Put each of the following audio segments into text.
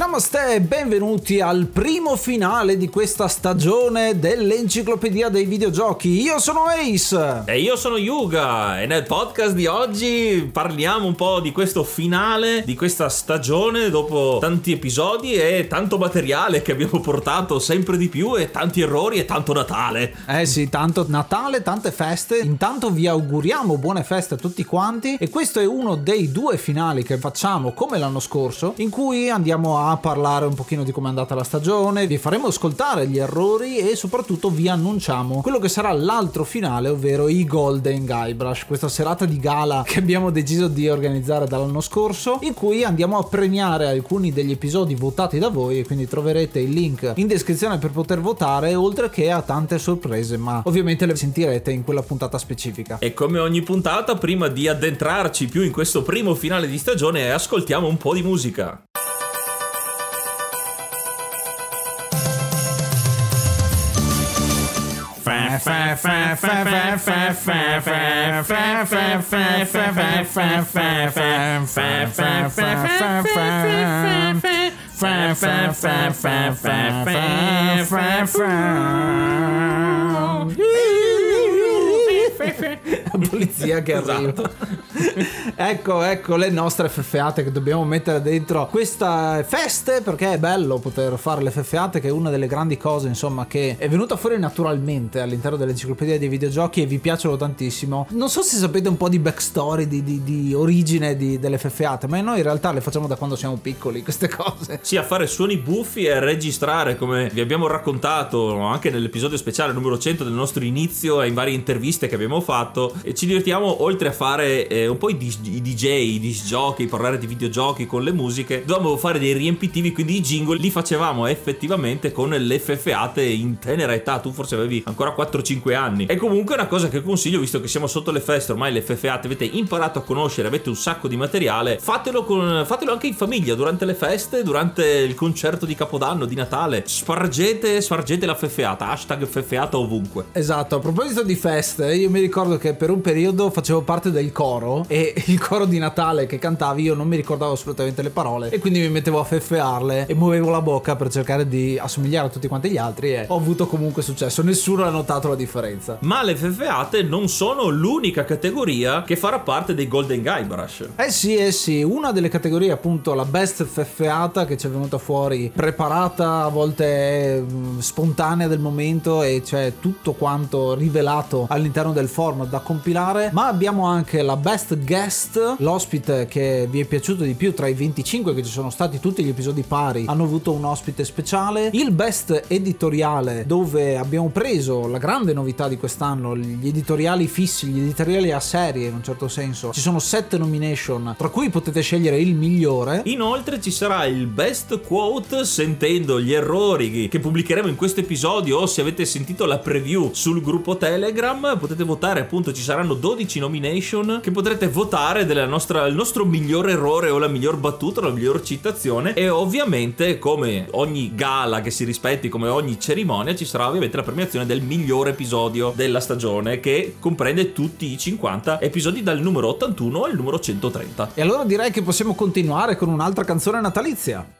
Namaste e benvenuti al primo finale di questa stagione dell'enciclopedia dei videogiochi. Io sono Ace. E io sono Yuga e nel podcast di oggi parliamo un po' di questo finale di questa stagione dopo tanti episodi e tanto materiale che abbiamo portato sempre di più e tanti errori e tanto Natale. Eh sì, tanto Natale, tante feste. Intanto vi auguriamo buone feste a tutti quanti e questo è uno dei due finali che facciamo come l'anno scorso in cui andiamo a parlare un pochino di come è andata la stagione, vi faremo ascoltare gli errori e soprattutto vi annunciamo quello che sarà l'altro finale, ovvero i Golden Guybrush, questa serata di gala che abbiamo deciso di organizzare dall'anno scorso, in cui andiamo a premiare alcuni degli episodi votati da voi e quindi troverete il link in descrizione per poter votare, oltre che a tante sorprese, ma ovviamente le sentirete in quella puntata specifica. E come ogni puntata, prima di addentrarci più in questo primo finale di stagione, ascoltiamo un po' di musica. Polizia che arriva. Esatto. ecco, ecco le nostre FFate che dobbiamo mettere dentro queste feste perché è bello poter fare le FFate che è una delle grandi cose insomma che è venuta fuori naturalmente all'interno dell'enciclopedia dei videogiochi e vi piacciono tantissimo. Non so se sapete un po' di backstory, di, di, di origine di, delle FFate, ma noi in realtà le facciamo da quando siamo piccoli queste cose. Sì, a fare suoni buffi e a registrare come vi abbiamo raccontato anche nell'episodio speciale numero 100 del nostro inizio e in varie interviste che abbiamo fatto e ci divertiamo oltre a fare eh, un po' i, i DJ, i disc parlare di videogiochi con le musiche, dovevamo fare dei riempitivi, quindi i jingle li facevamo effettivamente con le FFate in tenera età, tu forse avevi ancora 4-5 anni. E comunque è una cosa che consiglio, visto che siamo sotto le feste, ormai le FFate avete imparato a conoscere, avete un sacco di materiale, fatelo, con, fatelo anche in famiglia, durante le feste, durante il concerto di Capodanno, di Natale, spargete, spargete la FFata, hashtag FFata ovunque. Esatto, a proposito di feste, io mi ricordo che per un periodo facevo parte del coro e il coro di Natale che cantavi io non mi ricordavo assolutamente le parole e quindi mi mettevo a feffearle e muovevo la bocca per cercare di assomigliare a tutti quanti gli altri e ho avuto comunque successo, nessuno ha notato la differenza. Ma le feffeate non sono l'unica categoria che farà parte dei Golden Guybrush. Eh sì, eh sì, una delle categorie appunto la best feffeata che ci è venuta fuori preparata a volte mm, spontanea del momento e c'è tutto quanto rivelato all'interno del format da compilare, ma abbiamo anche la best guest guest, l'ospite che vi è piaciuto di più tra i 25 che ci sono stati tutti gli episodi pari, hanno avuto un ospite speciale, il best editoriale dove abbiamo preso la grande novità di quest'anno, gli editoriali fissi, gli editoriali a serie in un certo senso. Ci sono sette nomination, tra cui potete scegliere il migliore. Inoltre ci sarà il best quote sentendo gli errori che pubblicheremo in questo episodio o se avete sentito la preview sul gruppo Telegram, potete votare appunto, ci saranno 12 nomination che potrete votare del nostro miglior errore o la miglior battuta, la miglior citazione e ovviamente come ogni gala che si rispetti, come ogni cerimonia ci sarà ovviamente la premiazione del miglior episodio della stagione che comprende tutti i 50 episodi dal numero 81 al numero 130. E allora direi che possiamo continuare con un'altra canzone natalizia.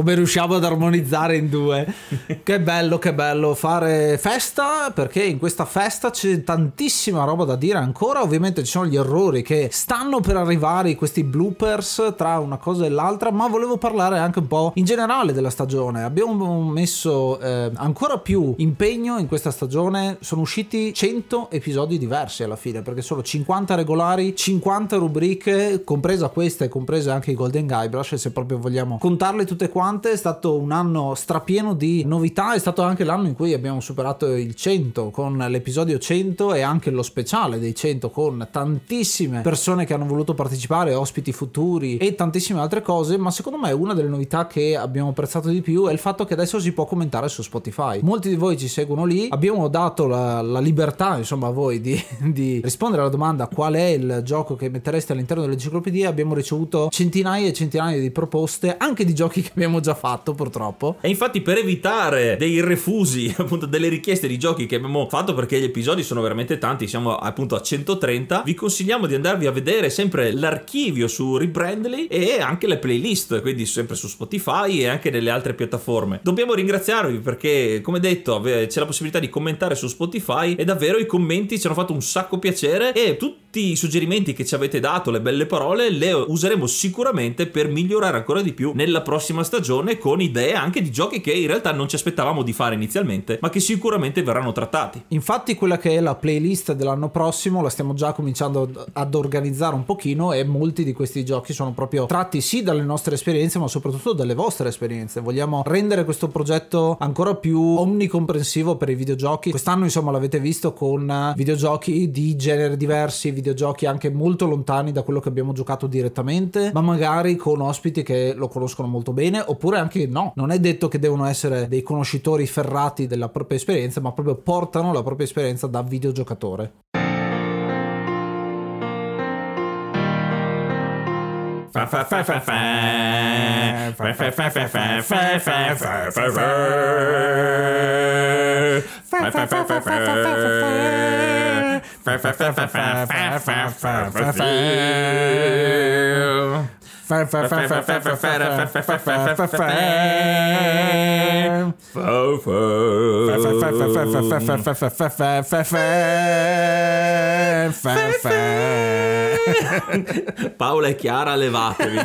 come riusciamo ad armonizzare in due. che bello, che bello fare festa, perché in questa festa c'è tantissima roba da dire ancora. Ovviamente ci sono gli errori che stanno per arrivare, questi bloopers tra una cosa e l'altra, ma volevo parlare anche un po' in generale della stagione. Abbiamo messo eh, ancora più impegno in questa stagione, sono usciti 100 episodi diversi alla fine, perché sono 50 regolari, 50 rubriche, compresa questa e comprese anche i Golden Guybrush, se proprio vogliamo contarle tutte quante è stato un anno strapieno di novità, è stato anche l'anno in cui abbiamo superato il 100 con l'episodio 100 e anche lo speciale dei 100 con tantissime persone che hanno voluto partecipare, ospiti futuri e tantissime altre cose, ma secondo me una delle novità che abbiamo apprezzato di più è il fatto che adesso si può commentare su Spotify. Molti di voi ci seguono lì, abbiamo dato la, la libertà insomma a voi di, di rispondere alla domanda qual è il gioco che mettereste all'interno dell'enciclopedia, abbiamo ricevuto centinaia e centinaia di proposte anche di giochi che abbiamo già fatto purtroppo. E infatti per evitare dei refusi, appunto delle richieste di giochi che abbiamo fatto perché gli episodi sono veramente tanti, siamo appunto a 130, vi consigliamo di andarvi a vedere sempre l'archivio su Rebrandly e anche le playlist, quindi sempre su Spotify e anche nelle altre piattaforme. Dobbiamo ringraziarvi perché come detto c'è la possibilità di commentare su Spotify e davvero i commenti ci hanno fatto un sacco piacere e tutti i suggerimenti che ci avete dato, le belle parole, le useremo sicuramente per migliorare ancora di più nella prossima stagione stagione con idee anche di giochi che in realtà non ci aspettavamo di fare inizialmente, ma che sicuramente verranno trattati. Infatti quella che è la playlist dell'anno prossimo la stiamo già cominciando ad organizzare un pochino e molti di questi giochi sono proprio tratti sì dalle nostre esperienze, ma soprattutto dalle vostre esperienze. Vogliamo rendere questo progetto ancora più omnicomprensivo per i videogiochi. Quest'anno insomma l'avete visto con videogiochi di generi diversi, videogiochi anche molto lontani da quello che abbiamo giocato direttamente, ma magari con ospiti che lo conoscono molto bene oppure anche no, non è detto che devono essere dei conoscitori ferrati della propria esperienza, ma proprio portano la propria esperienza da videogiocatore. Paola e Chiara levatevi.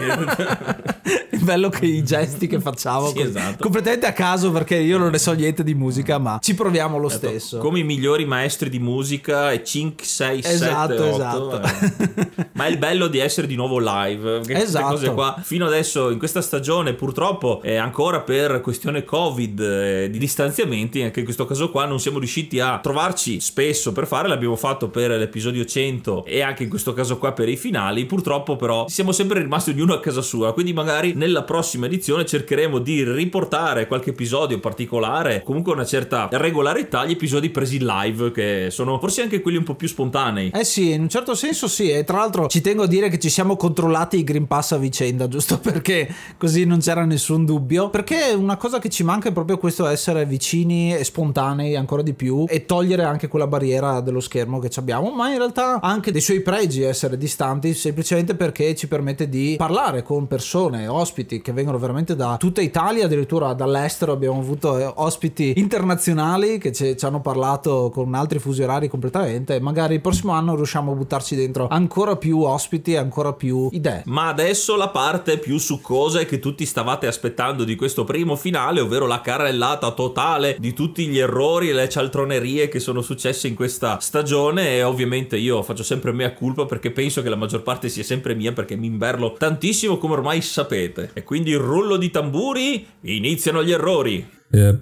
Bello che i gesti che facciamo sì, esatto. completamente a caso perché io non ne so niente di musica, ma ci proviamo lo esatto. stesso. Come i migliori maestri di musica e 5, 6, esatto, 7, 8. Esatto. ma è il bello di essere di nuovo live. Esatto. Cose qua, fino adesso in questa stagione purtroppo è ancora per questione Covid eh, di distanziamenti, anche in questo caso qua non siamo riusciti a trovarci spesso per fare, l'abbiamo fatto per l'episodio 100 e anche in questo caso qua per i finali. Purtroppo però siamo sempre rimasti ognuno a casa sua, quindi magari nella prossima edizione cercheremo di riportare qualche episodio particolare, comunque una certa regolarità gli episodi presi live che sono forse anche quelli un po' più spontanei. Eh sì, in un certo senso sì, e tra l'altro ci tengo a dire che ci siamo controllati i Green Pass a vicenda, giusto perché così non c'era nessun dubbio, perché una cosa che ci manca è proprio questo essere vicini e spontanei ancora di più e togliere anche quella barriera dello schermo che abbiamo, ma in realtà anche dei suoi pregi essere distanti semplicemente perché ci permette di parlare con persone, ospiti che vengono veramente da tutta Italia, addirittura dall'estero abbiamo avuto eh, ospiti internazionali che ci, ci hanno parlato con altri fusi orari completamente magari il prossimo anno riusciamo a buttarci dentro ancora più ospiti e ancora più idee. Ma adesso la parte più succosa e che tutti stavate aspettando di questo primo finale, ovvero la carrellata totale di tutti gli errori e le cialtronerie che sono successe in questa stagione e ovviamente io faccio sempre mea culpa perché penso che la maggior parte sia sempre mia perché mi imberlo tantissimo come ormai sapete. E quindi il rullo di tamburi iniziano gli errori. Eh,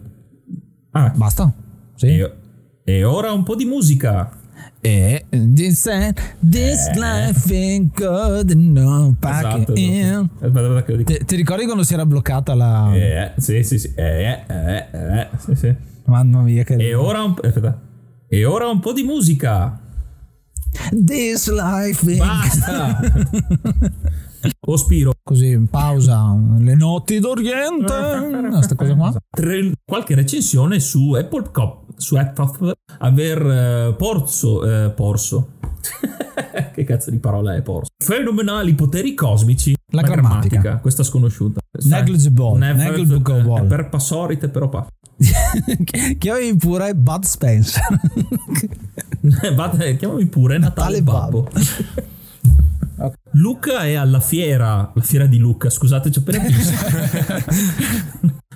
ah, ah, basta. Sì. E, e ora un po' di musica. E this, this eh. life ain't good no esatto, esatto. Eh, aspetta, aspetta ti, ti, ricordi quando si era bloccata la eh, sì sì sì, eh, eh, eh, eh sì, sì. mamma mia che e ora, un... e ora un po' di musica This life. Basta. O Spiro. Così in pausa, le notti d'Oriente, questa cosa qua. Tre, qualche recensione su Apple Cop, su Apple, aver eh, porso, eh, porso. che cazzo di parola è porso? Fenomenali poteri cosmici. La grammatica. grammatica. questa sconosciuta. Negligible. Negligible. Eh, per passorite però pa. chiamami pure Bud Spencer. Bud, eh, chiamami pure Natale, Natale Babbo. Babbo. Luca è alla fiera, la fiera di Luca, scusate, ci ho appena visto.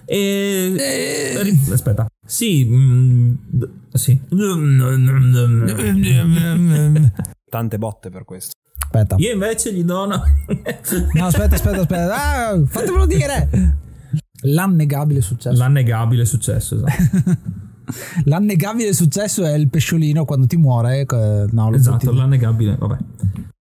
E... Eh. Aspetta. Sì. Mm, sì. Tante botte per questo. Aspetta. Io invece gli dono... no, aspetta, aspetta, aspetta. Ah, fatemelo dire. L'annegabile successo. L'annegabile successo, esatto. l'annegabile successo è il pesciolino quando ti muore. Eh, no, esatto, l'annegabile, vabbè.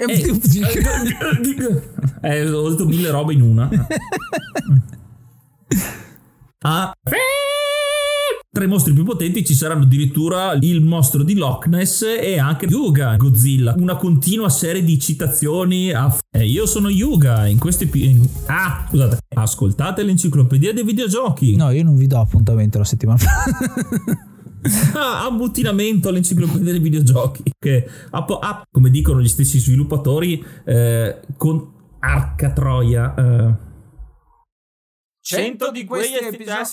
Jeg ved ikke, om det er... Altså, det er Mille Ah. Tra i mostri più potenti ci saranno addirittura il mostro di Loch Ness e anche Yuga Godzilla. Una continua serie di citazioni a... Eh, io sono Yuga, in questi... pi- Ah, scusate. Ascoltate l'enciclopedia dei videogiochi. No, io non vi do appuntamento la settimana Ah, ammutinamento all'enciclopedia dei videogiochi. Che, po- ha, come dicono gli stessi sviluppatori, eh, con Arca Troia... eh, 100 di questi episodi.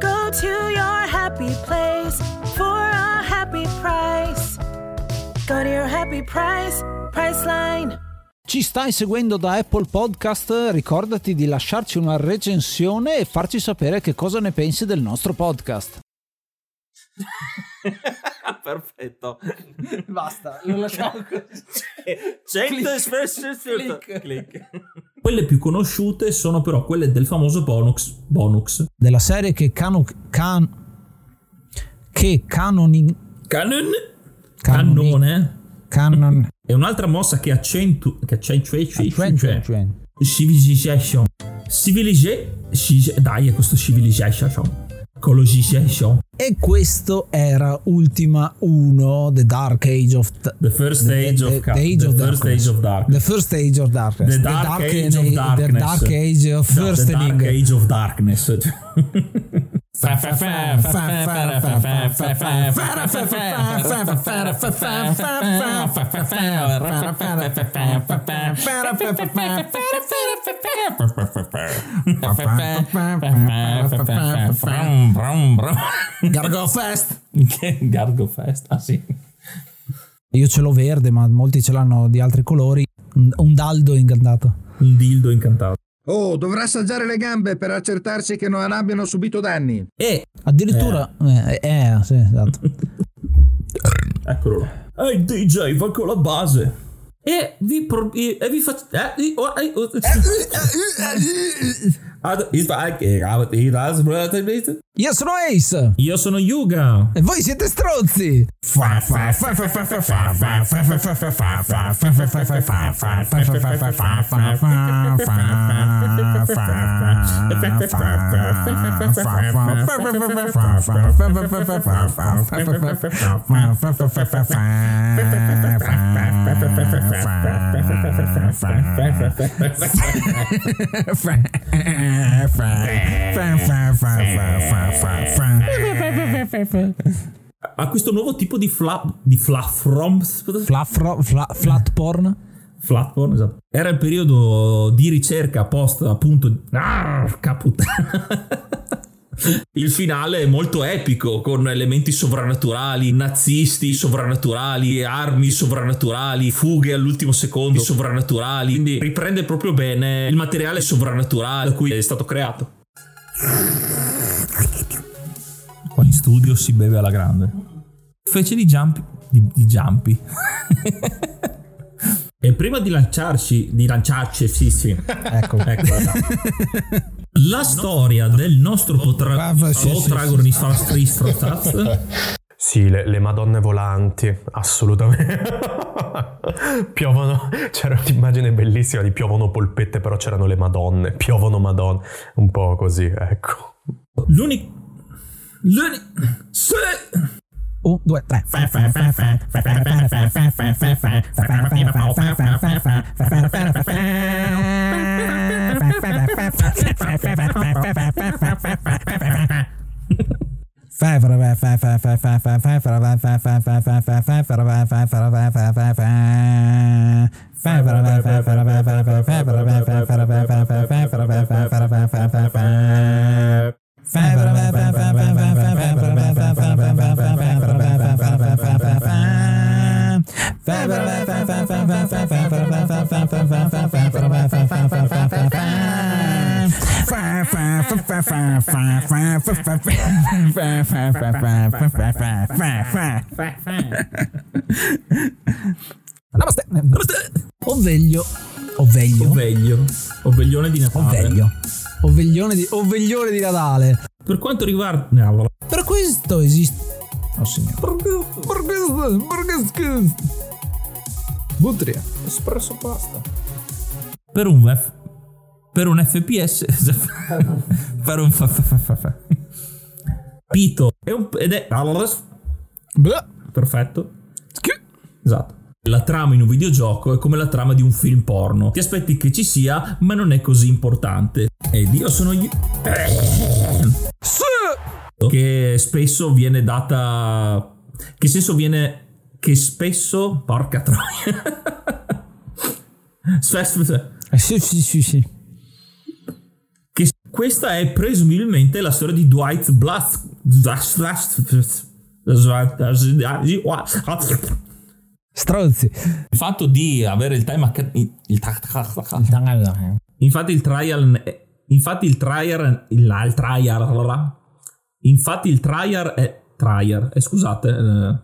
Go to your happy place for a happy price. Go to your happy price, Priceline. Ci stai seguendo da Apple Podcast? Ricordati di lasciarci una recensione e farci sapere che cosa ne pensi del nostro podcast. Perfetto. Basta, lo lasciamo così. 100 click. click. Quelle più conosciute sono però quelle del famoso bonus. bonus. Della serie che cano... Can, che canoni... Canon. Canoni- Cannone. Canon... E un'altra mossa che accentua. Che accentua. Civilization. Civilization. Civilization. Dai, è questo Civilization. Colonization. E questo era Ultima 1, The Dark Age of... The first age the, of the, Ca- the age the of first darkness. age of darkness. The first age of darkness. The dark age of darkness. The dark age of No, the firstening. dark age of darkness. Gargo Fest. Che Gargo Fest, ah sì. Io ce l'ho verde, ma molti ce l'hanno di altri colori. Un, un daldo incantato. Un dildo incantato. Oh, dovrà assaggiare le gambe per accertarsi che non abbiano subito danni. E Addirittura... Eh, eh, sì, esatto. Eccolo là. Ehi DJ, va con la base. E vi, pro- e vi faccio... Eh, oh, eh, oh, Ad- is- Io sono Ace Io sono Yuga. e voi siete stronzi. Ha questo nuovo tipo di flap... Di fluff Flaffro- fla- flat porn? Esatto. Era il periodo di ricerca post appunto. Ah, caputtana. Il finale è molto epico, con elementi sovrannaturali, nazisti sovrannaturali, armi sovrannaturali, fughe all'ultimo secondo sovrannaturali. Quindi riprende proprio bene il materiale sovrannaturale da cui è stato creato. Qua in studio si beve alla grande. Fece di jump. di, di jumpy. E prima di lanciarci, di lanciarci, sì, sì. Ecco. Ecco, esatto. La storia del nostro potra- Ah, sì, sì, Potragon is fast free strozzaz. Sì, le, le madonne volanti, assolutamente. piovono, c'era un'immagine bellissima di piovono polpette, però c'erano le madonne, piovono madonne, un po' così, ecco. L'unico... L'unico... Se... Un, due, tre. Namaste. Oveglio. Oveglio. Oveglio. Oveglione di Natale. Oveglio. Oveglione di, oveglione di Natale. Per quanto riguarda... no, Per questo esiste. Oh signore. Per questo. Per questo. Butria. Espresso pasta. per un F- per un FPS per un fa- fa- fa- fa- fa. Pito. È un, ed è Blah. perfetto. Esatto. La trama in un videogioco è come la trama di un film porno. Ti aspetti che ci sia ma non è così importante. Ed io sono io che spesso viene data che senso viene che spesso porca troia. Spesso- Eh, Sì, sì, sì, sì. Questa è presumibilmente la storia di Dwight Bluth. Stronzi. Il fatto di avere il time acc- il, infatti il trial infatti il trial il, il trial infatti il trial è trial eh, scusate eh,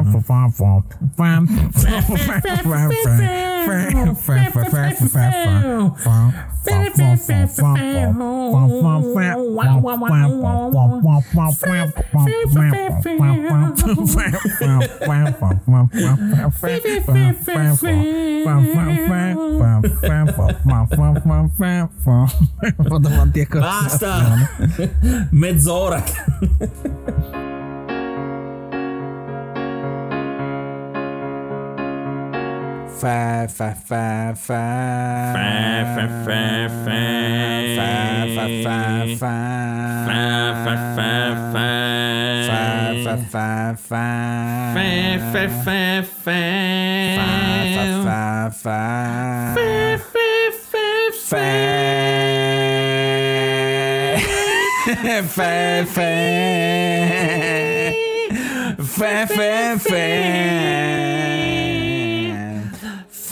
Basta mezz'ora Fa fa fa fa Fa, fa, fa, fa. fa fa fa fa Fa, fa, fa, fa. fa fa fa fa Fa, fa, fa, fa. fa fa fa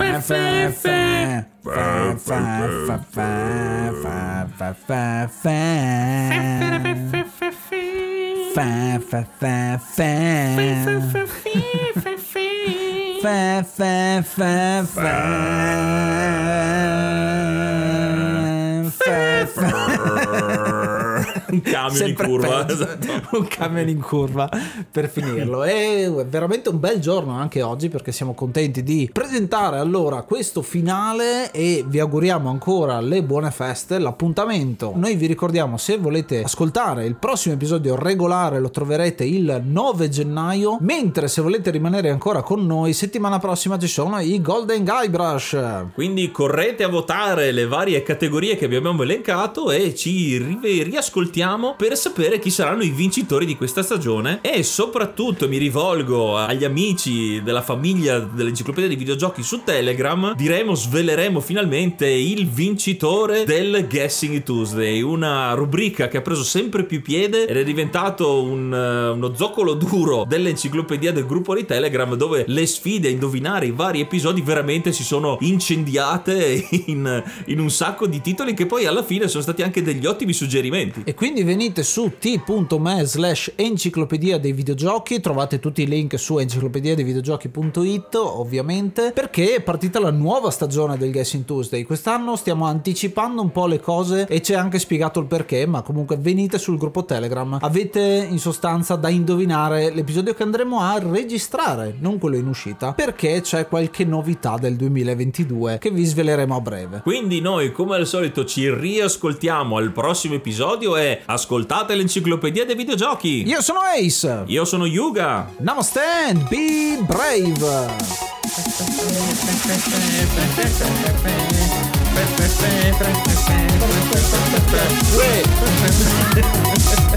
Fa, fa, Un camion in curva. esatto. un camion in curva per finirlo è veramente un bel giorno anche oggi perché siamo contenti di presentare allora questo finale e vi auguriamo ancora le buone feste l'appuntamento noi vi ricordiamo se volete ascoltare il prossimo episodio regolare lo troverete il 9 gennaio mentre se volete rimanere ancora con noi settimana prossima ci sono i Golden Guybrush Quindi correte a votare le varie categorie che vi abbiamo elencato e ci rive- riascoltiamo per sapere chi saranno i vincitori di questa stagione e soprattutto mi rivolgo agli amici della famiglia dell'enciclopedia dei videogiochi su Telegram, diremo, sveleremo finalmente il vincitore del Guessing Tuesday, una rubrica che ha preso sempre più piede ed è diventato un, eh, uno zoccolo duro dell'enciclopedia del gruppo di Telegram dove le sfide a indovinare i vari episodi veramente si sono incendiate in, in un sacco di titoli che poi alla fine sono stati anche degli ottimi suggerimenti. E quindi venite su t.me slash enciclopedia dei videogiochi, trovate tutti i link su enciclopedia dei videogiochi.it ovviamente, perché è partita la nuova stagione del Guessing Tuesday. Quest'anno stiamo anticipando un po' le cose e c'è anche spiegato il perché, ma comunque venite sul gruppo Telegram. Avete in sostanza da indovinare l'episodio che andremo a registrare, non quello in uscita, perché c'è qualche novità del 2022 che vi sveleremo a breve. Quindi noi come al solito ci riascoltiamo al prossimo episodio e Ascoltate l'enciclopedia dei videogiochi. Io sono Ace. Io sono Yuga. Namaste, be brave. Ué!